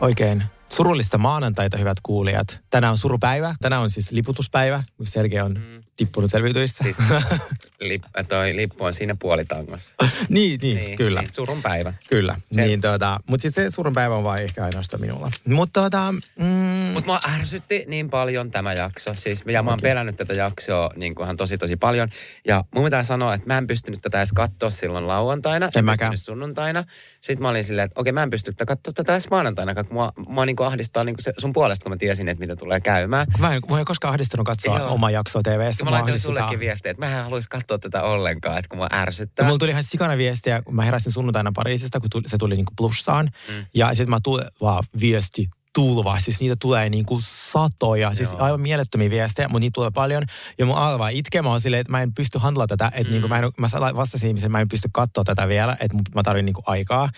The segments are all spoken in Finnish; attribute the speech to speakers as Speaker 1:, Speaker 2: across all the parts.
Speaker 1: Oikein surullista maanantaita, hyvät kuulijat. Tänään on surupäivä. Tänään on siis liputuspäivä, Sergei on mm. Tippunut selvityistä.
Speaker 2: Siis lip, toi lippu on siinä puolitangossa.
Speaker 1: niin, niin, niin, kyllä.
Speaker 2: Niin, surun päivä.
Speaker 1: Kyllä. Niin, tota, mutta siis se surun päivä on vain ehkä ainoastaan minulla. Mutta tota, mm,
Speaker 2: Mutta mua ärsytti niin paljon tämä jakso. Siis, ja mä oon okay. pelännyt tätä jaksoa niin kuin tosi tosi paljon. Ja mun pitää sanoa, että mä en pystynyt tätä edes katsoa silloin lauantaina.
Speaker 1: En mäkään.
Speaker 2: sunnuntaina. Sitten mä olin silleen, että okei mä en pysty katsoa tätä edes maanantaina, kun mua, mua niin kuin ahdistaa niin kuin se, sun puolesta, kun mä tiesin, että mitä tulee käymään.
Speaker 1: Mä en, mä en koskaan ahdistanut katsoa
Speaker 2: Joo.
Speaker 1: omaa jaksoa TV-ssä.
Speaker 2: Mä laitoin sullekin viestiä, että mä en haluaisi katsoa tätä ollenkaan, että kun mä ärsyttää.
Speaker 1: Ja mulla tuli ihan sikana viestiä, kun mä heräsin sunnuntaina Pariisista, kun tuli, se tuli niinku plussaan. Mm. Ja sitten mä tulin vaan viesti tulva. Siis niitä tulee niinku satoja. Siis
Speaker 2: Joo.
Speaker 1: aivan mielettömiä viestejä, mutta niitä tulee paljon. Ja mun alkaa itkeä. Mä oon silleen, että mä en pysty handlaa tätä. Että mm. niinku mä, en, mä vastasin ihmisen, mä en pysty katsoa tätä vielä. Että mä tarvin niinku aikaa.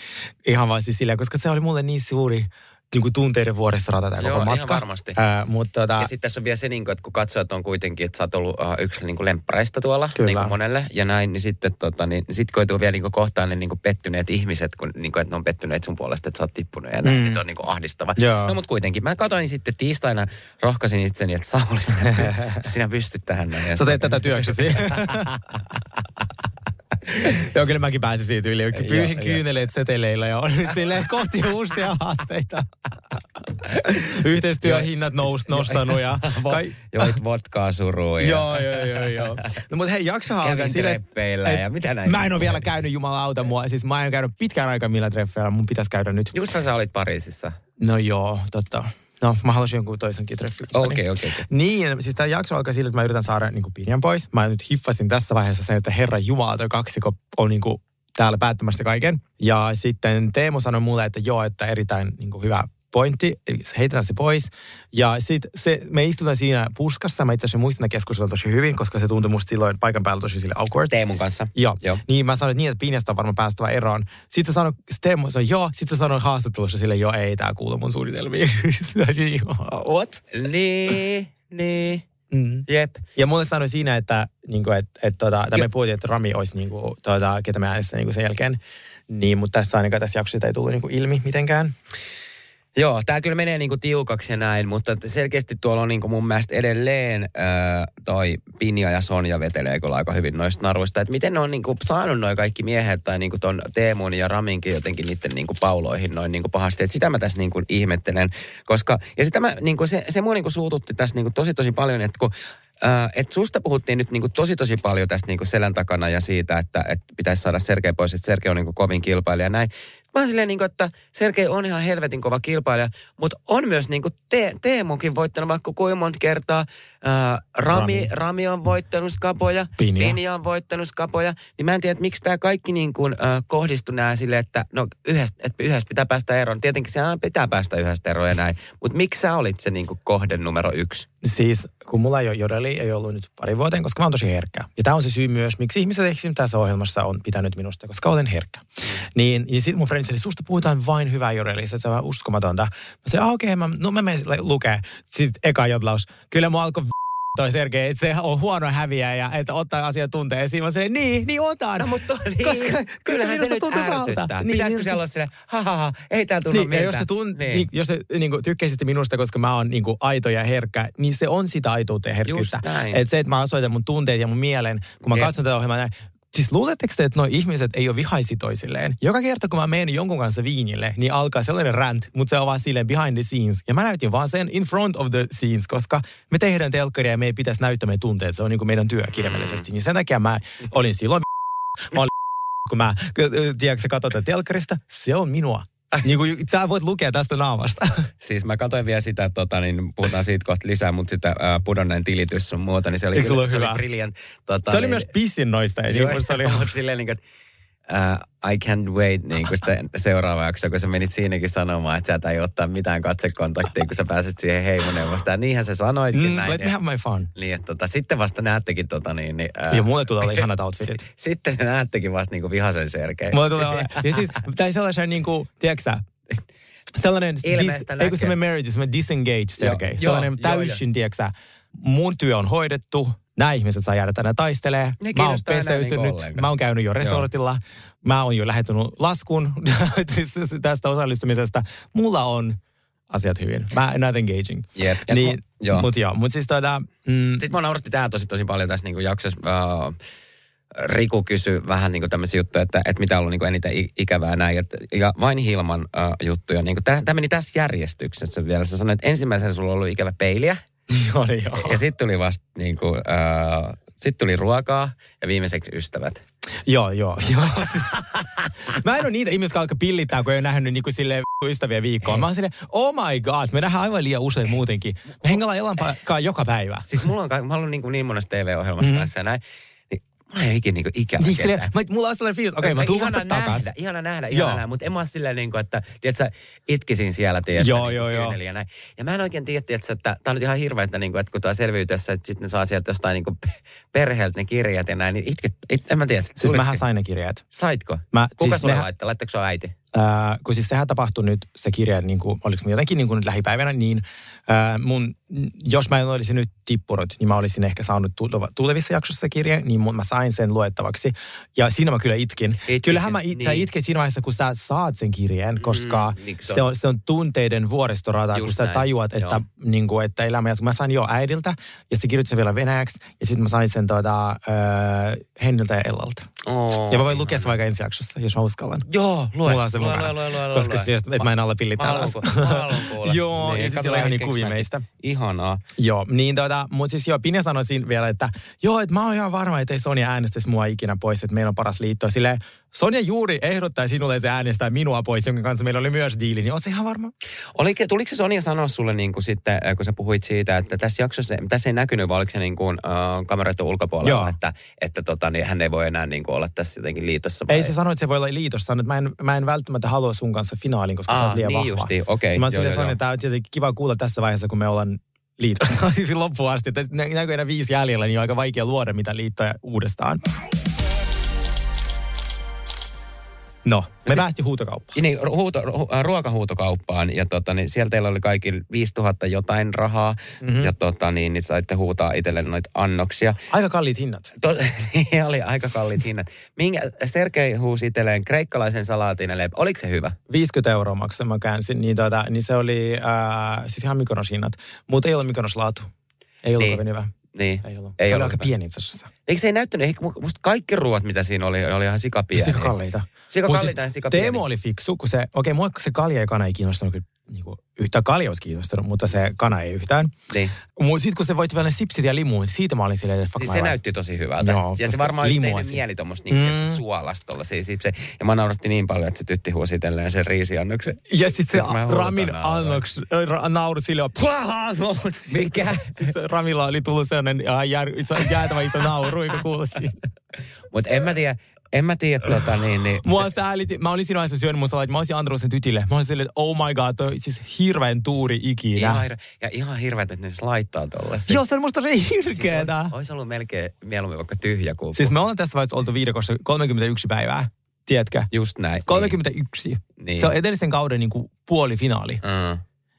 Speaker 1: Ihan vaan siis silleen, koska se oli mulle niin suuri niinku tunteiden vuoristorata tämä
Speaker 2: Joo,
Speaker 1: koko
Speaker 2: ihan
Speaker 1: matka.
Speaker 2: varmasti.
Speaker 1: Ää, mutta tota,
Speaker 2: Ja sitten tässä on vielä se, niin kuin, että kun katsojat on kuitenkin, että sä oot ollut uh, yksi niin kuin lemppareista tuolla
Speaker 1: Kyllä.
Speaker 2: niin kuin monelle ja näin, niin sitten tota, niin, sit koituu vielä niin kuin kohtaan ne niin kuin pettyneet ihmiset, kun, niin kuin, että ne on pettyneet sun puolesta, että sä oot tippunut ja näin,
Speaker 1: Mm.
Speaker 2: niin on niin kuin ahdistava.
Speaker 1: Joo.
Speaker 2: No mutta kuitenkin, mä katsoin sitten tiistaina, rohkaisin itseni, että Sauli, sinä, sinä pystyt tähän näin.
Speaker 1: Sä teet tätä työksesi. Joo, kyllä mäkin pääsin siitä yli. Pyyhin kyyneleet seteleillä ja on silleen kohti uusia haasteita. Yhteistyöhinnat nous, nostanut ja...
Speaker 2: Vo- Joit vodkaa suruun ja
Speaker 1: Joo, joo, joo, joo. No mutta hei, jakso alkaa silleen...
Speaker 2: treffeillä ja mitä näin.
Speaker 1: Mä en ole vielä käynyt jumalauta mua. Siis mä en käynyt pitkään aikaa millä treffeillä. Mun pitäisi käydä nyt.
Speaker 2: Justhan sä olit Pariisissa.
Speaker 1: No joo, totta. No, mä haluaisin jonkun toisenkin treffi.
Speaker 2: Okei, okei, okei.
Speaker 1: Niin, siis tämä jakso alkaa sillä, että mä yritän saada niin Pinjan pois. Mä nyt hiffasin tässä vaiheessa sen, että herra Jumala, toi kaksikko on niin kuin täällä päättämässä kaiken. Ja sitten Teemu sanoi mulle, että joo, että erittäin niin kuin hyvä pointti, heitetään se pois. Ja sitten se, me istutaan siinä puskassa, mä itse asiassa muistan keskustelua tosi hyvin, koska se tuntui musta silloin paikan päällä tosi sille awkward.
Speaker 2: Teemun kanssa.
Speaker 1: Joo.
Speaker 2: Joo.
Speaker 1: Niin mä sanoin, että niin, että Pinjasta on varmaan päästävä eroon. Sitten sanoi, Teemu sanoi, joo. Sitten sanoi haastattelussa sille, joo, ei, tää kuulu mun suunnitelmiin. What?
Speaker 2: Niin, niin.
Speaker 1: Mm.
Speaker 2: Jep.
Speaker 1: Ja mulle sanoi siinä, että, niin kuin, että, että, tota, että me puhuttiin, että Rami olisi, niin kuin, tota, ketä me äänessä niin sen jälkeen. Niin, mutta tässä ainakaan tässä jaksossa ei tullut niin kuin ilmi mitenkään.
Speaker 2: Joo, tämä kyllä menee niinku tiukaksi ja näin, mutta selkeästi tuolla on niinku mun mielestä edelleen äh, toi Pinja ja Sonja vetelee kyllä aika hyvin noista naruista. Että miten ne on niinku saanut noin kaikki miehet tai niinku ton Teemun ja Raminkin jotenkin niiden niinku pauloihin noin niinku pahasti. Et sitä mä tässä niinku ihmettelen. Koska, ja sitä mä, niinku se, se mua niinku suututti tässä niinku tosi tosi paljon, että kun Äh, et susta puhuttiin nyt niinku tosi tosi paljon tästä niinku selän takana ja siitä, että et pitäisi saada Sergei pois, että Sergei on niinku kovin kilpailija ja näin. Mä oon silleen, niinku, että Sergei on ihan helvetin kova kilpailija, mutta on myös niinku te- Teemukin voittanut vaikka kuinka monta kertaa. Äh, Rami,
Speaker 1: Rami.
Speaker 2: Rami. on voittanut skapoja,
Speaker 1: Pinja.
Speaker 2: Pinja on voittanut skapoja. Niin mä en tiedä, että miksi tämä kaikki niin kuin, äh, kohdistui nää silleen, että no yhdestä, että yhdestä pitää päästä eroon. Tietenkin se aina pitää päästä yhdestä eroon ja näin. Mutta miksi sä olit se niin kuin kohde numero yksi?
Speaker 1: Siis kun mulla ei ole jodeli, ei ollut nyt pari vuoteen, koska mä oon tosi herkkä. Ja tämä on se syy myös, miksi ihmiset tässä ohjelmassa on pitänyt minusta, koska olen herkkä. Niin, niin sitten mun friends, eli susta puhutaan vain hyvää jodelista, että se on vähän uskomatonta. Mä sanoin, ah, okei, okay, mä, no mä menen lukee. Sitten eka jodlaus. Kyllä mua alkoi toi Sergei, että se on huono häviä ja että ottaa asiat tunteisiin. Mä sanoin, niin, niin otan.
Speaker 2: No mutta niin,
Speaker 1: Koska- koska
Speaker 2: kyllähän se
Speaker 1: minusta
Speaker 2: nyt
Speaker 1: tuntuu
Speaker 2: ärsyttää.
Speaker 1: pahalta.
Speaker 2: Niin,
Speaker 1: Niin,
Speaker 2: Pitäisikö siellä olla silleen, ha, ha, ha ei täällä tunnu
Speaker 1: Niin, ja
Speaker 2: miltä.
Speaker 1: jos te, tun,
Speaker 2: Niin.
Speaker 1: niin. jos te niin kuin, tykkäisitte minusta, koska mä oon niin kuin, aito ja herkkä, niin se on sitä aitoutta ja herkkyyttä. Että se, että mä osoitan mun tunteet ja mun mielen, kun mä
Speaker 2: Jep.
Speaker 1: katson tätä ohjelmaa näin, Siis luuletteko te, että nuo ihmiset ei ole vihaisi toisilleen? Joka kerta, kun mä menen jonkun kanssa viinille, niin alkaa sellainen rant, mutta se on vaan silleen behind the scenes. Ja mä näytin vaan sen in front of the scenes, koska me tehdään telkkaria ja me ei pitäisi näyttää meidän tunteet. Se on niin kuin meidän työ kirjaimellisesti. Niin sen takia mä olin silloin mä kun mä, tiedätkö, sä katsot tätä telkkarista, se on minua. Niin kuin, sä voit lukea tästä naamasta.
Speaker 2: Siis mä katsoin vielä sitä, että tota, niin puhutaan siitä kohta lisää, mutta sitä äh, pudonneen tilitys sun muuta, niin se oli,
Speaker 1: Eikö se
Speaker 2: kyllä- se
Speaker 1: hyvä?
Speaker 2: oli brilliant. Tota,
Speaker 1: Se oli
Speaker 2: niin,
Speaker 1: myös pissin noista. Niin
Speaker 2: Joo,
Speaker 1: musta oli
Speaker 2: mutta silleen niin kuin, uh, I can't wait niin kuin sitä seuraava jakso, kun sä menit siinäkin sanomaan, että sä et ei ottaa mitään katsekontaktia, kun sä pääset siihen heimoneuvosta. Ja niinhän sä sanoitkin
Speaker 1: Mm,
Speaker 2: näin.
Speaker 1: let me have my fun.
Speaker 2: Niin, että tota, sitten vasta näettekin tota niin... niin ää,
Speaker 1: Ja mulle tulee olla ihanat outfitit.
Speaker 2: Sitten näettekin vasta niinku vihasen serkeä.
Speaker 1: Mulla tulee olla. Ja siis, tai sellaisen niin kuin, tiedätkö sä, sellainen, dis, ei kun
Speaker 2: näkee.
Speaker 1: sellainen marriage, sellainen disengage, Sergei.
Speaker 2: joo,
Speaker 1: Sellainen
Speaker 2: joo,
Speaker 1: täysin, tiedätkö sä, mun työ on hoidettu, nämä ihmiset saa jäädä tänne taistelee.
Speaker 2: Ne
Speaker 1: Mä oon peseytynyt,
Speaker 2: ollenkaan.
Speaker 1: mä oon käynyt jo resortilla, mä oon jo lähettänyt laskun tästä osallistumisesta. Mulla on asiat hyvin. Mä not engaging.
Speaker 2: Ja
Speaker 1: Niin,
Speaker 2: mu- joo.
Speaker 1: mut joo, mut siis tota, mm,
Speaker 2: Sitten mä nauratti tää tosi tosi paljon tässä niinku jaksossa. Uh, Riku kysyi vähän niinku tämmöisiä juttuja, että, että mitä on ollut niinku eniten ikävää näin. Ja, ja vain Hilman uh, juttuja. Niinku, Tämä meni tässä järjestyksessä vielä. Sä sanoit, että ensimmäisenä sulla on ollut ikävä peiliä.
Speaker 1: joo, niin joo.
Speaker 2: Ja sitten tuli vasta niinku, uh, sit tuli ruokaa ja viimeiseksi ystävät.
Speaker 1: Joo, joo, joo. mä en ole niitä ihmisiä, jotka alkaa pillittää, kun ei ole nähnyt niinku silleen ystäviä viikkoa. Mä oon silleen, oh my god, me nähdään aivan liian usein muutenkin. Me hengaillaan jollain joka päivä.
Speaker 2: Siis mulla on, mä olen niin, kuin niin monessa TV-ohjelmassa mm. kanssa ja näin. Ei ole ikinä niin ikävä
Speaker 1: Niin silleen, mä, mulla on sellainen fiilis, okei, okay, mä tuun vasta takas.
Speaker 2: nähdä, ihana nähdä, ihana
Speaker 1: Joo.
Speaker 2: nähdä, mutta en mä ole silleen niin kuin, että, tiedätkö, itkisin siellä, tiedätkö,
Speaker 1: Joo,
Speaker 2: niin
Speaker 1: joo, joo.
Speaker 2: ja näin. Ja mä en oikein tiedä, tiedätkö, että tää on nyt ihan hirveä, että, niin kuin, että kun tää selviytyessä, että sitten ne saa sieltä jostain niin kuin perheeltä ne kirjat ja näin, niin itket, it, en mä tiedä.
Speaker 1: Siis
Speaker 2: tulisikin-
Speaker 1: mähän sain ne kirjeet.
Speaker 2: Saitko?
Speaker 1: Mä-
Speaker 2: Kuka
Speaker 1: siis
Speaker 2: sulle
Speaker 1: nehän-
Speaker 2: laittaa? Laittaako se äiti?
Speaker 1: Äh, kun siis sehän tapahtui nyt se kirja, niin kuin, oliko se jotenkin niin kuin nyt lähipäivänä, niin mun, jos mä en olisi nyt tippunut, niin mä olisin ehkä saanut tulevissa jaksossa kirja, niin mun, mä sain sen luettavaksi. Ja siinä mä kyllä itkin.
Speaker 2: Itkit,
Speaker 1: Kyllähän mä it,
Speaker 2: niin.
Speaker 1: itket siinä vaiheessa, kun sä saat sen kirjeen, koska
Speaker 2: niin
Speaker 1: mm,
Speaker 2: se on.
Speaker 1: se, on, se on tunteiden vuoristorata, kun
Speaker 2: Just
Speaker 1: sä
Speaker 2: näin,
Speaker 1: tajuat, että,
Speaker 2: joo.
Speaker 1: niin kuin, että elämä jatkuu. Mä sain jo äidiltä, ja se kirjoitti sen vielä venäjäksi, ja sitten mä sain sen tuota, äh, Henniltä ja Ellalta.
Speaker 2: Oh,
Speaker 1: Ja mä voin lukea se vaikka ensi jaksossa, jos mä uskallan.
Speaker 2: Joo, lue.
Speaker 1: Mulla on se
Speaker 2: lue,
Speaker 1: mukana.
Speaker 2: lue, lue, lue,
Speaker 1: Koska
Speaker 2: lue.
Speaker 1: se, että mä en alla pillit
Speaker 2: Mä
Speaker 1: täällä. Joo, ja siis siellä on ihan niin kuvia
Speaker 2: hetkeksi
Speaker 1: meistä.
Speaker 2: mäkin. Ihanaa.
Speaker 1: Joo, niin tota, mutta siis joo, Pinja sanoi siinä vielä, että joo, että mä oon ihan varma, että ei Sonja äänestäisi mua ikinä pois, että meillä on paras liitto. Silleen, Sonja juuri ehdottaa sinulle, että se äänestää minua pois, jonka kanssa meillä oli myös diili, niin on se ihan varma?
Speaker 2: Oliko, tuliko se Sonja sanoa sulle niin kuin sitten, äh, kun sä puhuit siitä, että tässä jaksossa, tässä ei näkynyt, vaan oliko se niin kuin, äh, kameroiden ulkopuolella,
Speaker 1: Joo.
Speaker 2: että, että tota, niin hän ei voi enää niin kuin olla tässä jotenkin liitossa? vai?
Speaker 1: Ei se sano, että se voi olla liitossa, että mä en, mä en välttämättä halua sun kanssa finaaliin, koska sä
Speaker 2: Aa,
Speaker 1: oot liian
Speaker 2: niin
Speaker 1: vahva.
Speaker 2: okei,
Speaker 1: mä
Speaker 2: joo,
Speaker 1: silleen
Speaker 2: joo,
Speaker 1: sanoin, että tämä on tietenkin kiva kuulla tässä vaiheessa, kun me ollaan liitossa loppuun asti. Näkyy enää viisi jäljellä, niin on aika vaikea luoda mitä liittoja uudestaan. No, me päästiin huutokauppaan.
Speaker 2: Niin, huuto, ru- äh, ruokahuutokauppaan ja tota, niin siellä teillä oli kaikilla 5000 jotain rahaa mm-hmm. ja tota, niin, niin saitte huutaa itselle noita annoksia.
Speaker 1: Aika kalliit hinnat.
Speaker 2: To, niin oli aika kalliit hinnat. Minkä, Sergei huusi itselleen kreikkalaisen salaatin ja leipä. Oliko se hyvä?
Speaker 1: 50 euroa maksoin, mä käänsin, niin, tuota, niin se oli äh, siis ihan Mykonos hinnat. Mutta ei ole Mykonos laatu. Ei ollut
Speaker 2: Niin.
Speaker 1: kovin hyvä.
Speaker 2: Niin.
Speaker 1: Ei ollut.
Speaker 2: Ei
Speaker 1: se oli
Speaker 2: ollut
Speaker 1: aika
Speaker 2: hyvä.
Speaker 1: pieni itse asiassa.
Speaker 2: Eikö se ei näyttänyt, eikö mu- musta kaikki ruoat, mitä siinä oli, oli ihan sikapieniä.
Speaker 1: Sika kalliita.
Speaker 2: Sika
Speaker 1: Mut
Speaker 2: kalliita ja sika pieniä.
Speaker 1: Teemu oli fiksu, kun se, okei, okay, mua se kalja ja kana ei kiinnostanut kyllä niinku, yhtään kalja olisi kiinnostanut, mutta se kana ei yhtään.
Speaker 2: Niin.
Speaker 1: Mutta sitten kun se voitti vielä sipsit ja limuun, siitä mä olin silleen, että fuck
Speaker 2: Niin se
Speaker 1: life.
Speaker 2: näytti tosi hyvältä.
Speaker 1: Joo,
Speaker 2: ja se varmaan olisi tehnyt mieli tuommoista niin, mm.
Speaker 1: Mm.
Speaker 2: suolasta tollasia sipsejä. Ja mä nauratti niin paljon, että se tytti huusi itselleen sen riisiannoksen.
Speaker 1: Ja sitten se
Speaker 2: huutan
Speaker 1: Ramin annoks, ra, nauru sille on,
Speaker 2: Mikä?
Speaker 1: Sitten se Ramilla oli tullut sellainen jär, jäätävä iso nauru, joka kuului siinä.
Speaker 2: Mutta en mä tiedä, en mä tiedä tota niin, niin
Speaker 1: Mua säälitti, mä olin siinä vaiheessa syönyt mun salaat, mä olisin antanut sen tytille. Mä olisin silleen, että oh my god, toi siis hirveän tuuri ikinä.
Speaker 2: ihan, hirve, ja ihan hirveet, että ne edes laittaa tolle.
Speaker 1: Joo, se on musta se
Speaker 2: siis
Speaker 1: hirkeetä.
Speaker 2: on, olisi ollut melkein mieluummin vaikka tyhjä kuin
Speaker 1: Siis me ollaan tässä vaiheessa oltu viidakossa 31 päivää. Tiedätkö?
Speaker 2: Just näin.
Speaker 1: 31.
Speaker 2: Niin.
Speaker 1: Se on edellisen kauden niin kuin puolifinaali.
Speaker 2: Mm.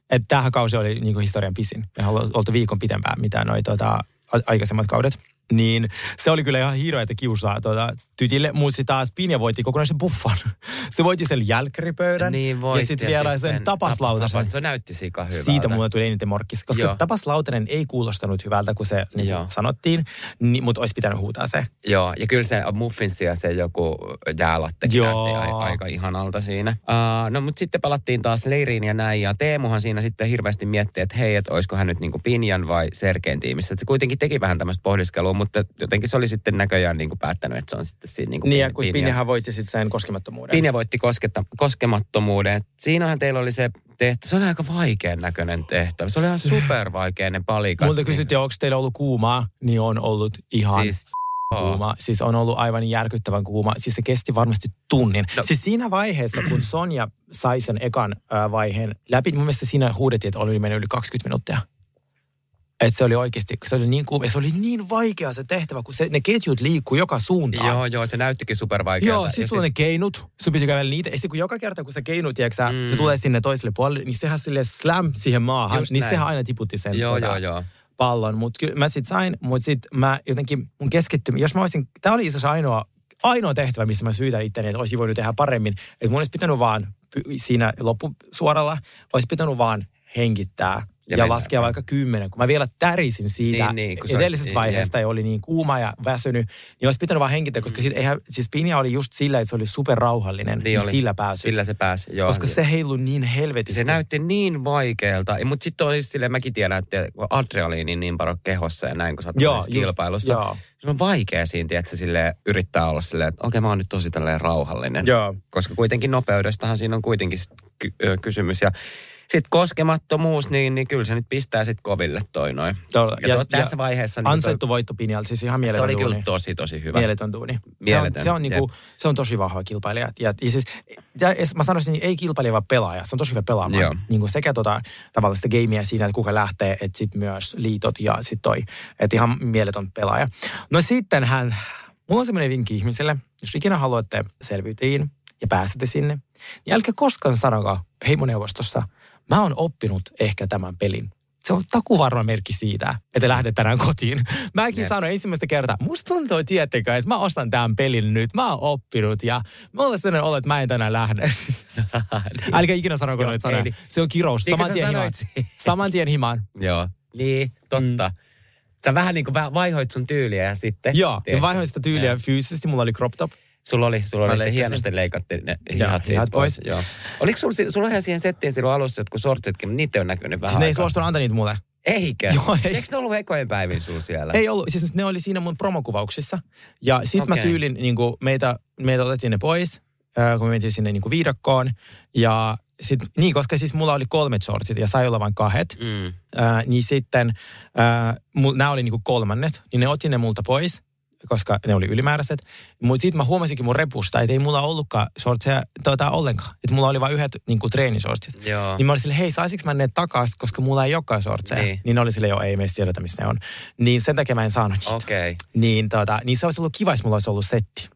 Speaker 1: Että tämähän kausi oli niin kuin historian pisin. Me ollaan oltu viikon pitempään, mitä noi tota, a- aikaisemmat kaudet. Niin se oli kyllä ihan hirveätä kiusaa tuota, tytille. Sitten taas Pinja voitti kokonaisen buffan. Se voitti sen jälkkäripöydän.
Speaker 2: Niin voitti.
Speaker 1: ja sitten vielä
Speaker 2: sit
Speaker 1: sen tapaslautasen.
Speaker 2: tapas- Se näytti sika hyvältä.
Speaker 1: Siitä mulle tuli eniten morkkis. Koska
Speaker 2: Joo.
Speaker 1: se tapaslautanen ei kuulostanut hyvältä, kun se niin
Speaker 2: Joo.
Speaker 1: sanottiin. Niin, mutta olisi pitänyt huutaa se.
Speaker 2: Joo, ja kyllä se muffinsi ja se joku jäälattekin
Speaker 1: Joo.
Speaker 2: näytti aika ihanalta siinä. Uh, no mutta sitten palattiin taas leiriin ja näin, ja Teemuhan siinä sitten hirveästi mietti, että hei, että olisiko hän nyt niinku Pinjan vai Serkeen tiimissä. Et se kuitenkin teki vähän tämmöistä pohdiskelua, mutta jotenkin se oli sitten näköjään niinku päättänyt, että se on sitten siinä niinku
Speaker 1: Niin ja kun Pinjahan voitti sitten sen koskemattomuuden.
Speaker 2: Pinja voitti kosketta, koskemattomuuden. Et Siinähän teillä oli se tehtävä, se oli aika vaikean näköinen tehtävä. Se oli ihan super vaikea ne palikat.
Speaker 1: Multa kysyttiin, onko teillä ollut kuumaa, niin on ollut ihan...
Speaker 2: Siis
Speaker 1: kuuma. Siis on ollut aivan järkyttävän kuuma. Siis se kesti varmasti tunnin.
Speaker 2: No.
Speaker 1: Siis siinä vaiheessa, kun Sonja sai sen ekan vaiheen läpi, mun mielestä siinä huudettiin, että oli mennyt yli 20 minuuttia. Että se oli oikeasti, se oli niin kuuma. ja Se oli niin vaikea se tehtävä, kun se, ne ketjut liikkuu joka suuntaan.
Speaker 2: Joo, joo, se näyttikin supervaikealta.
Speaker 1: Joo,
Speaker 2: Ja
Speaker 1: sit sulla on ne keinut, sun piti kävellä niitä. Ja sit kun joka kerta, kun sä keinut, tiiäksä,
Speaker 2: Mm.
Speaker 1: se tulee sinne toiselle puolelle, niin sehän sille slam siihen maahan,
Speaker 2: Just
Speaker 1: niin
Speaker 2: näin.
Speaker 1: sehän aina tiputti sen
Speaker 2: Joo,
Speaker 1: tota,
Speaker 2: joo, joo.
Speaker 1: pallon. Mutta kyllä mä sit sain, mutta sit mä jotenkin, mun keskittyminen, jos mä olisin, tää oli itse asiassa ainoa, ainoa tehtävä, missä mä syytän itteni, että olisin voinut tehdä paremmin. Että mun olisi pitänyt vaan siinä loppusuoralla, olisi pitänyt vaan hengittää
Speaker 2: Ja
Speaker 1: ja, laskea vaikka kymmenen, kun mä vielä tärisin siitä
Speaker 2: Niin, niin, kun se-
Speaker 1: edellisestä
Speaker 2: niin,
Speaker 1: vaiheesta ja oli niin kuuma ja väsynyt, niin olisi pitänyt vaan hengittää, koska sit eihän, siis Pinja oli just sillä, että se oli superrauhallinen, niin,
Speaker 2: oli.
Speaker 1: sillä pääsi.
Speaker 2: Sillä se pääsi, joo.
Speaker 1: koska se heilui niin helvetisti.
Speaker 2: Se näytti niin vaikealta, mutta sitten oli silleen, mäkin tiedän, että adrenaliini niin paljon kehossa ja näin, kun sä
Speaker 1: Joo, just,
Speaker 2: kilpailussa.
Speaker 1: joo.
Speaker 2: Se on vaikea siinä, että se sille yrittää olla silleen, että okei, mä oon nyt tosi tälleen rauhallinen.
Speaker 1: Joo.
Speaker 2: Koska kuitenkin nopeudestahan siinä on kuitenkin ky- kysymys. Ja sitten koskemattomuus, niin, niin kyllä se nyt pistää sitten koville toi noin. Ja, ja, tässä vaiheessa... niin
Speaker 1: Ansaittu voitto Pinjalta, siis ihan
Speaker 2: toi, se
Speaker 1: mieletön
Speaker 2: oli
Speaker 1: duuni.
Speaker 2: kyllä tosi, tosi hyvä.
Speaker 1: Mieletön duuni.
Speaker 2: Mieletön,
Speaker 1: Se on, se on, niinku, se on tosi vahva kilpailija. Ja, ja siis, ja, ja mä sanoisin, ei kilpailija, vaan pelaaja. Se on tosi hyvä pelaamaan.
Speaker 2: Joo.
Speaker 1: Niin kuin sekä tota, tavallaan sitä gameia siinä, että kuka lähtee, että sitten myös liitot ja sitten toi. Että ihan mieletön pelaaja. No sitten hän, mulla on semmoinen vinkki ihmiselle, jos ikinä haluatte selviytyjiin ja pääsette sinne, niin älkää koskaan sanokaa heimoneuvostossa, mä oon oppinut ehkä tämän pelin. Se on takuvarma merkki siitä, että lähdet tänään kotiin. Mäkin
Speaker 2: Jep.
Speaker 1: sanoin ensimmäistä kertaa, musta tuntuu, tiettekö, että mä ostan tämän pelin nyt. Mä oon oppinut ja mulla on sellainen olo, että mä en tänään lähde. Älkää ikinä sanoko
Speaker 2: Joo,
Speaker 1: noita
Speaker 2: ei
Speaker 1: sanoja.
Speaker 2: niin.
Speaker 1: Se on kirous.
Speaker 2: Niin
Speaker 1: Saman tien himaan. Saman tien himaan.
Speaker 2: Joo. Niin, totta. Mm. Sä vähän niin kuin vaihoit sun tyyliä ja sitten...
Speaker 1: Joo, ja vaihoin sitä tyyliä
Speaker 2: Joo.
Speaker 1: fyysisesti. Mulla oli crop top.
Speaker 2: Sulla oli, sulla
Speaker 1: Mä
Speaker 2: oli
Speaker 1: leikkasin.
Speaker 2: hienosti leikattu ne hihat siitä
Speaker 1: hihat
Speaker 2: pois.
Speaker 1: pois.
Speaker 2: Joo. Oliko sulla, sulla ihan siihen settiin silloin alussa jotkut sortsitkin, mutta niitä on näkynyt vähän
Speaker 1: Siis ne ei suostunut antaa niitä mulle.
Speaker 2: Eikö?
Speaker 1: Joo, ei.
Speaker 2: Eikö ne ollut ekojen päivin sulla siellä?
Speaker 1: Ei ollut, siis ne oli siinä mun promokuvauksissa. Ja sit mä
Speaker 2: Okei.
Speaker 1: tyylin, niin kuin meitä, meitä otettiin ne pois, kun me mentiin sinne niin kuin viidakkoon. Ja sit, niin, koska siis mulla oli kolmet shortsit ja sai olla vain kahdet.
Speaker 2: Mm.
Speaker 1: Äh, niin sitten, äh, nämä oli niin kuin kolmannet, niin ne otti ne multa pois koska ne oli ylimääräiset. Mutta sitten mä huomasinkin mun repusta, että ei mulla ollutkaan shortseja tota, ollenkaan. Että mulla oli vain yhdet niin kuin treenishortsit.
Speaker 2: Joo.
Speaker 1: Niin mä olin silleen, hei, saisinko mä ne takas, koska mulla ei olekaan shortseja.
Speaker 2: Niin.
Speaker 1: Niin ne oli silleen, joo, ei me tiedetä, missä ne on. Niin sen takia mä en saanut niitä.
Speaker 2: Okay.
Speaker 1: Niin, tota, niin se olisi ollut kiva, jos mulla olisi ollut setti.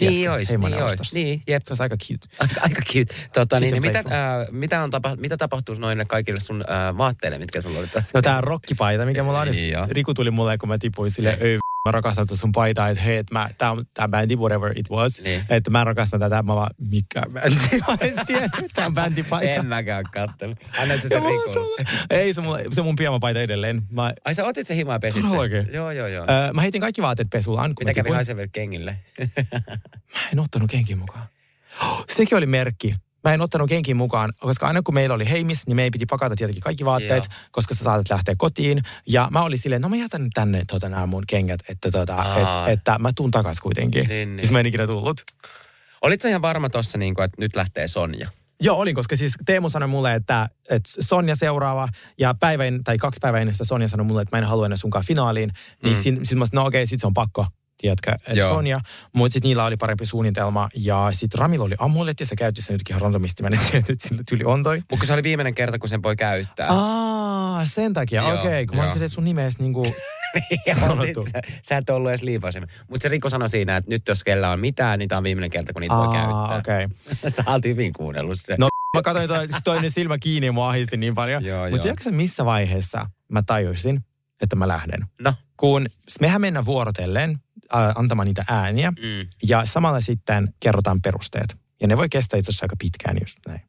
Speaker 2: Niin ois,
Speaker 1: Heimonen
Speaker 2: niin ois.
Speaker 1: ostossa.
Speaker 2: Niin, jep.
Speaker 1: Se olisi aika cute.
Speaker 2: Aika, aika cute. Tota, niin,
Speaker 1: Cute
Speaker 2: niin,
Speaker 1: and
Speaker 2: mitä, äh, mitä, on tapa, mitä tapahtuu noille kaikille sun äh, vaatteille, mitkä sulla oli tässä?
Speaker 1: No tää rokkipaita, mikä mulla on.
Speaker 2: Niin,
Speaker 1: niin. Riku tuli mulle, kun mä tipuin sille, öö, mä rakastan tuota sun paitaa, että hei, että mä, tää, on- tää bändi, whatever it was,
Speaker 2: Niin.
Speaker 1: että mä rakastan tätä, mä vaan, mikä bändi, mä en tiedä, tää on bändipaita.
Speaker 2: En mäkään kattellut. Annoit se sen
Speaker 1: Ei, se, mulla, se mun pyjamapaita edelleen. Mä,
Speaker 2: Ai sä otit se himaa ja pesit sen? Joo, joo, joo.
Speaker 1: öö, mä heitin kaikki vaatteet pesulaan.
Speaker 2: Mitä kävi haiseville kengille?
Speaker 1: Mä en ottanut kenkiin mukaan. Oh, sekin oli merkki. Mä en ottanut kenkiin mukaan, koska aina kun meillä oli heimis, niin meidän piti pakata tietenkin kaikki vaatteet,
Speaker 2: Joo.
Speaker 1: koska sä saatat lähteä kotiin. Ja mä olin silleen, no mä jätän tänne tota, nämä mun kengät, että, tota, et, että mä tuun takas kuitenkin.
Speaker 2: Niin, niin.
Speaker 1: Siis mä en ikinä tullut.
Speaker 2: Olit sä ihan varma tossa, niin että nyt lähtee Sonja?
Speaker 1: Joo, olin, koska siis Teemu sanoi mulle, että, että Sonja seuraava, ja päivä en- tai kaksi päivää ennen sitä Sonja sanoi mulle, että mä en halua enää sunkaan finaaliin. Niin
Speaker 2: Mm.
Speaker 1: sitten sit mä sanoin, no okei, sit se on pakko, tiedätkö, että. Sonja. Mutta sitten niillä oli parempi suunnitelma, ja sitten Ramilla oli amuletti, ja se käytti sen nytkin ihan randomisti, mä en tiedä, nyt sillä tyli on toi.
Speaker 2: Mutta se oli viimeinen kerta, kun sen voi käyttää.
Speaker 1: Aa, sen takia, okei, okay, kun mä
Speaker 2: joo.
Speaker 1: olin silleen sun nimestä niinku,
Speaker 2: Ja
Speaker 1: sanottu.
Speaker 2: sä, sä et ollut edes liipaisemmin. Mutta se Rikko sanoi siinä, että nyt jos kellä on mitään, niin tämä on viimeinen kerta, kun niitä voi
Speaker 1: aa,
Speaker 2: käyttää.
Speaker 1: okei. Okay.
Speaker 2: Sä oot hyvin kuunnellut se.
Speaker 1: No mä katsoin toi, toinen silmä kiinni ja mua ahisti niin paljon. Mutta tiedätkö sä, missä vaiheessa mä tajusin, että mä lähden?
Speaker 2: No.
Speaker 1: Kun mehän mennään vuorotellen antamaan niitä ääniä
Speaker 2: Mm.
Speaker 1: ja samalla sitten kerrotaan perusteet. Ja ne voi kestää itse asiassa aika pitkään just näin.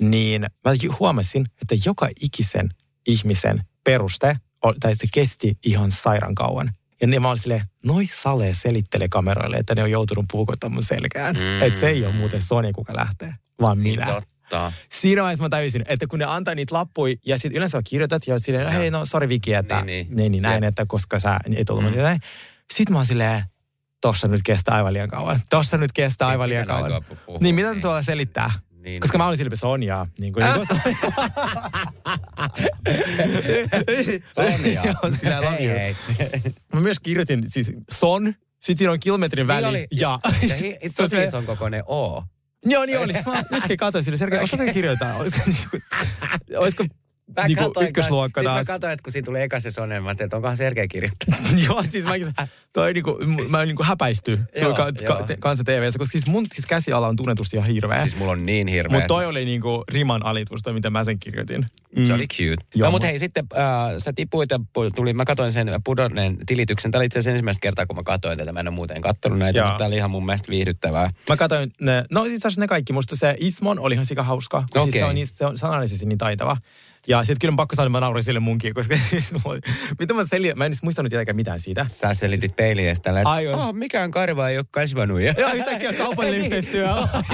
Speaker 1: Niin mä huomasin, että joka ikisen ihmisen peruste, tai se kesti ihan sairaan kauan. Ja ne mä olin silleen, noi sale selittelee kameroille, että ne on joutunut puukottamaan selkään.
Speaker 2: Mm.
Speaker 1: Että se ei ole muuten Sony, kuka lähtee, vaan
Speaker 2: Niin
Speaker 1: minä.
Speaker 2: totta.
Speaker 1: Siinä vaiheessa mä tajusin, että kun ne antaa niitä lappuja ja sitten yleensä sä kirjoitat ja silleen, hei no sori Viki, että
Speaker 2: Niin,
Speaker 1: niin,
Speaker 2: niin.
Speaker 1: niin. niin näin,
Speaker 2: Jep.
Speaker 1: että koska sä et ollut
Speaker 2: Mm.
Speaker 1: mm. näin. Sitten mä oon silleen, tossa nyt kestää aivan liian kauan. Tossa nyt kestää aivan liian kauan. Niin mitä tuolla selittää?
Speaker 2: Niin.
Speaker 1: Koska mä olin silleen, Sonjaa. Niin kuin, niin.
Speaker 2: Sonja.
Speaker 1: Joo, sillä
Speaker 2: Hei,
Speaker 1: love you.
Speaker 2: hei.
Speaker 1: Mä myös kirjoitin siis Son Sitten siinä on kilometrin väli.
Speaker 2: Niin oli.
Speaker 1: ja,
Speaker 2: Ja hi,
Speaker 1: Se on
Speaker 2: tosi
Speaker 1: se-
Speaker 2: ison kokoinen O.
Speaker 1: Joo, niin oli. Mä nytkin katsoin sille, Sergei, osaatko kirjoittaa? Olisiko, olisiko
Speaker 2: Mä
Speaker 1: niinku
Speaker 2: katoin,
Speaker 1: ykkösluokka taas?
Speaker 2: Mä katsoin, että kun siinä tuli eka se sonen, mä ajattelin, että onkohan Sergei kirjoittanut.
Speaker 1: Joo, siis mäkin, toi niinku, mä niinku häpäisty
Speaker 2: Joo,
Speaker 1: ka, ka, kanssa TVssä, koska siis mun siis käsiala on tunnetusti ihan hirveä.
Speaker 2: Siis mulla on niin hirveä.
Speaker 1: Mutta toi oli niinku riman alitus, toi mitä mä sen kirjoitin.
Speaker 2: Se oli cute.
Speaker 1: Joo,
Speaker 2: no,
Speaker 1: mut-
Speaker 2: hei, sitten äh, sä tipuit ja tuli, mä katsoin sen pudonneen tilityksen. Tämä oli itse asiassa ensimmäistä kertaa, kun mä katsoin tätä. Mä en ole muuten kattonut näitä,
Speaker 1: Joo.
Speaker 2: mutta tämä oli ihan mun mielestä viihdyttävää.
Speaker 1: Mä katsoin ne, no itse asiassa ne kaikki. Musta se Ismon oli ihan sika hauska. kun Siis se on, niin, se on sanallisesti niin taitava. Ja sitten kyllä pakko sanoa, että mä naurin sille munkin, koska mitä mä selitän, mä en edes muistanut tietenkään mitään siitä.
Speaker 2: Sä selitit peiliin tällä, että oh, mikään karva ei ole kasvanut. Ja,
Speaker 1: Joo, yhtäkkiä kaupallinen yhteistyö.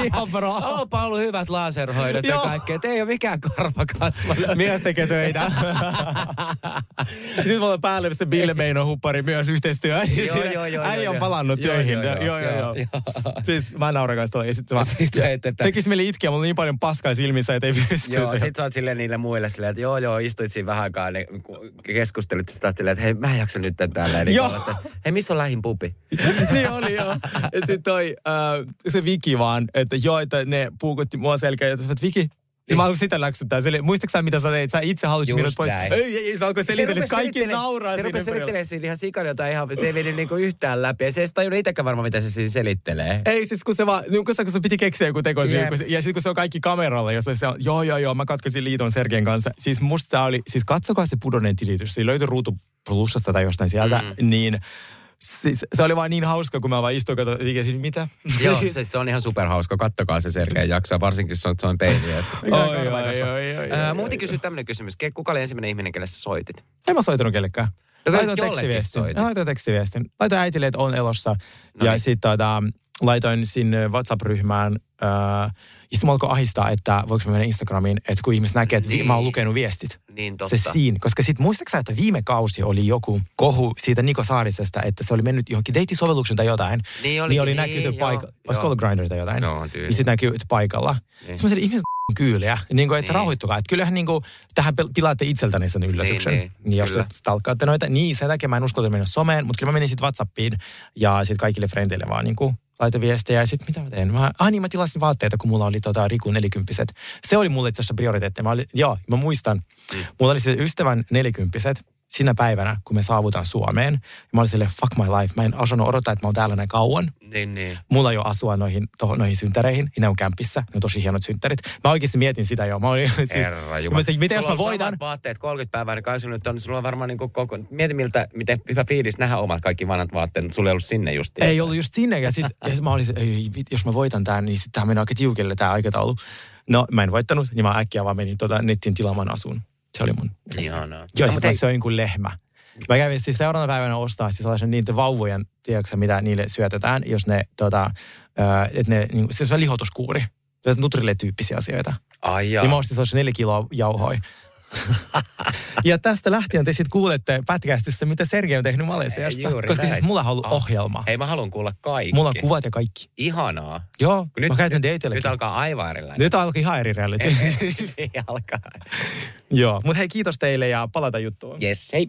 Speaker 1: Ihan bro.
Speaker 2: Oh, Paulu, hyvät laserhoidot ja kaikkea. Ei ole mikään karva kasvanut.
Speaker 1: Mies tekee töitä. Sitten mulla on päälle se Bill Meino huppari myös yhteistyö.
Speaker 2: Joo, joo, joo,
Speaker 1: Äijä
Speaker 2: joo,
Speaker 1: on palannut töihin.
Speaker 2: joo,
Speaker 1: Joo, joo. Siis mä nauran kanssa. Ja
Speaker 2: Sit että-
Speaker 1: tekisi mieli itkeä, mulla on niin paljon paskaa silmissä, että ei pysty.
Speaker 2: Joo, sit sä oot silleen niille muille silleen, että joo, joo, istuit siinä vähän aikaa, niin keskustelit sitä silleen, että hei, mä en jaksa nyt täällä. Niin
Speaker 1: Joo.
Speaker 2: olla tästä. Hei, missä on lähin pupi?
Speaker 1: niin oli joo. Ja sitten toi, äh, se Viki vaan, että joo, että ne puukutti mua selkeä, että Viki, niin mä haluan sitä läksyttää. Sille, muistatko sä, mitä sä teit? Sä itse halusit minut pois.
Speaker 2: näin.
Speaker 1: Ei, ei, ei, se alkoi selitellä.
Speaker 2: rupesi
Speaker 1: Kaikki
Speaker 2: selittele-
Speaker 1: nauraa
Speaker 2: Se
Speaker 1: siinä
Speaker 2: rupesi selittelemään siinä ihan sikana jotain ihan, se ei meni niinku yhtään läpi. Ja se ei tajunnut itsekään varmaan, mitä se siinä selittelee.
Speaker 1: Ei siis kun se vaan, niin kun se, kun se piti keksiä joku teko siihen,
Speaker 2: Jep.
Speaker 1: kun se, ja sitten kun se on kaikki kameralla, jossa se on, joo joo joo, mä katkasin liiton Sergeen kanssa. Siis musta oli, siis katsokaa se pudonneen tilitys, siinä löytyi ruutu plussasta tai jostain sieltä, mm. niin siis, se oli vaan niin hauska, kun mä vaan istuin, katsoin, Viki, siis mitä?
Speaker 2: Joo, se, se on ihan superhauska. Kattokaa se Sergei jaksoa, varsinkin se on, se on peiliä.
Speaker 1: Oi, oi,
Speaker 2: Muuten kysyä tämmöinen kysymys. Kuka oli ensimmäinen ihminen, kelle sä soitit?
Speaker 1: En mä soitanut kellekään.
Speaker 2: No
Speaker 1: Laitoin tekstiviestin. Laitoin tekstiviestin. Laitoin äitille, että on elossa.
Speaker 2: No
Speaker 1: ja
Speaker 2: niin.
Speaker 1: sitten tota, laitoin sinne WhatsApp-ryhmään. Äh, ja sitten mä alkoi ahistaa, että voiko mä mennä Instagramiin, että kun ihmiset näkee, että vi-
Speaker 2: Niin.
Speaker 1: mä oon lukenut viestit.
Speaker 2: Niin totta.
Speaker 1: Se siinä, koska sitten muistaaksä, että viime kausi oli joku kohu siitä Niko Saarisesta, että se oli mennyt johonkin deittisovelluksen tai jotain.
Speaker 2: Niin
Speaker 1: niin oli
Speaker 2: niin,
Speaker 1: näkyy
Speaker 2: joo,
Speaker 1: paikalla. Olisiko ollut Grindr tai jotain?
Speaker 2: Joo, tyyli.
Speaker 1: Niin sitten näkyy paikalla.
Speaker 2: Niin.
Speaker 1: Niin. Sitten ihmiset on kyyliä, niin kuin, että
Speaker 2: Niin.
Speaker 1: rauhoittukaa. Että kyllähän niin kuin, tähän pilaatte itseltäni sen yllätyksen.
Speaker 2: Niin, niin,
Speaker 1: niin jos stalkkaatte noita, niin sen takia mä en uskaltanut mennä someen, mutta kyllä mä menin sitten Whatsappiin ja sitten kaikille frendeille vaan niin kuin, laitoin viestejä ja sitten mitä mä teen? Mä, ah niin, mä tilasin vaatteita, kun mulla oli tota, Riku nelikymppiset. Se oli mulle itse asiassa prioriteetti. Mä olin, joo, mä muistan.
Speaker 2: Mm.
Speaker 1: Mulla oli se ystävän nelikymppiset päivänä, kun me saavutaan Suomeen. Ja mä olin silleen, fuck my life. Mä en osannut odottaa, että mä oon täällä näin kauan.
Speaker 2: Niin, niin.
Speaker 1: Mulla ole asua noihin, toho, noihin synttäreihin. Ja ne on kämpissä. Ne on tosi hienot synttärit. Mä oikeasti mietin sitä jo. Mä olin, siis,
Speaker 2: Herra
Speaker 1: mä
Speaker 2: Jumala.
Speaker 1: olisin, miten jos
Speaker 2: Sulla
Speaker 1: mä
Speaker 2: on
Speaker 1: voitan?
Speaker 2: samat vaatteet 30 päivää, niin kai sulla nyt on, sulla on varmaan niin koko, mieti miltä, miten hyvä fiilis nähdä omat kaikki vanhat vaatteet, sulla ei ollut sinne just.
Speaker 1: Ei ollut just sinne. Ja, sit, ja sit mä ei, vit- jos mä voitan tämän, niin sitten tämä menee aika tiukille tämä aikataulu. No mä en voittanut, niin mä äkkiä vaan menin tota, nettiin tilaamaan asun. Se oli mun.
Speaker 2: Ihanaa.
Speaker 1: Joo,
Speaker 2: No,
Speaker 1: no,
Speaker 2: mutta
Speaker 1: sitten söin kuin lehmä. Mä kävin siis seuraavana päivänä ostaa siis sellaisen niitä vauvojen, tiedätkö mitä niille syötetään, jos ne, tota, että ne, niin, se on lihotuskuuri. Nutrille-tyyppisiä asioita.
Speaker 2: Ai
Speaker 1: Ja
Speaker 2: jaa.
Speaker 1: mä ostin sellaisen neljä kiloa jauhoi. Ja tästä lähtien te sitten kuulette pätkästissä, mitä Sergei on tehnyt Malesiassa. Koska
Speaker 2: näin.
Speaker 1: siis mulla on ollut
Speaker 2: Ah.
Speaker 1: ohjelma.
Speaker 2: Hei, mä haluan kuulla kaikki.
Speaker 1: Mulla on kuvat ja kaikki.
Speaker 2: Ihanaa.
Speaker 1: Joo,
Speaker 2: Nyt,
Speaker 1: mä käytän
Speaker 2: nyt, nyt alkaa aivan erilainen.
Speaker 1: Nyt alkoi ihan eri reality.
Speaker 2: Ei alkaa.
Speaker 1: Joo, mutta hei kiitos teille ja palata juttuun.
Speaker 2: Yes, hei.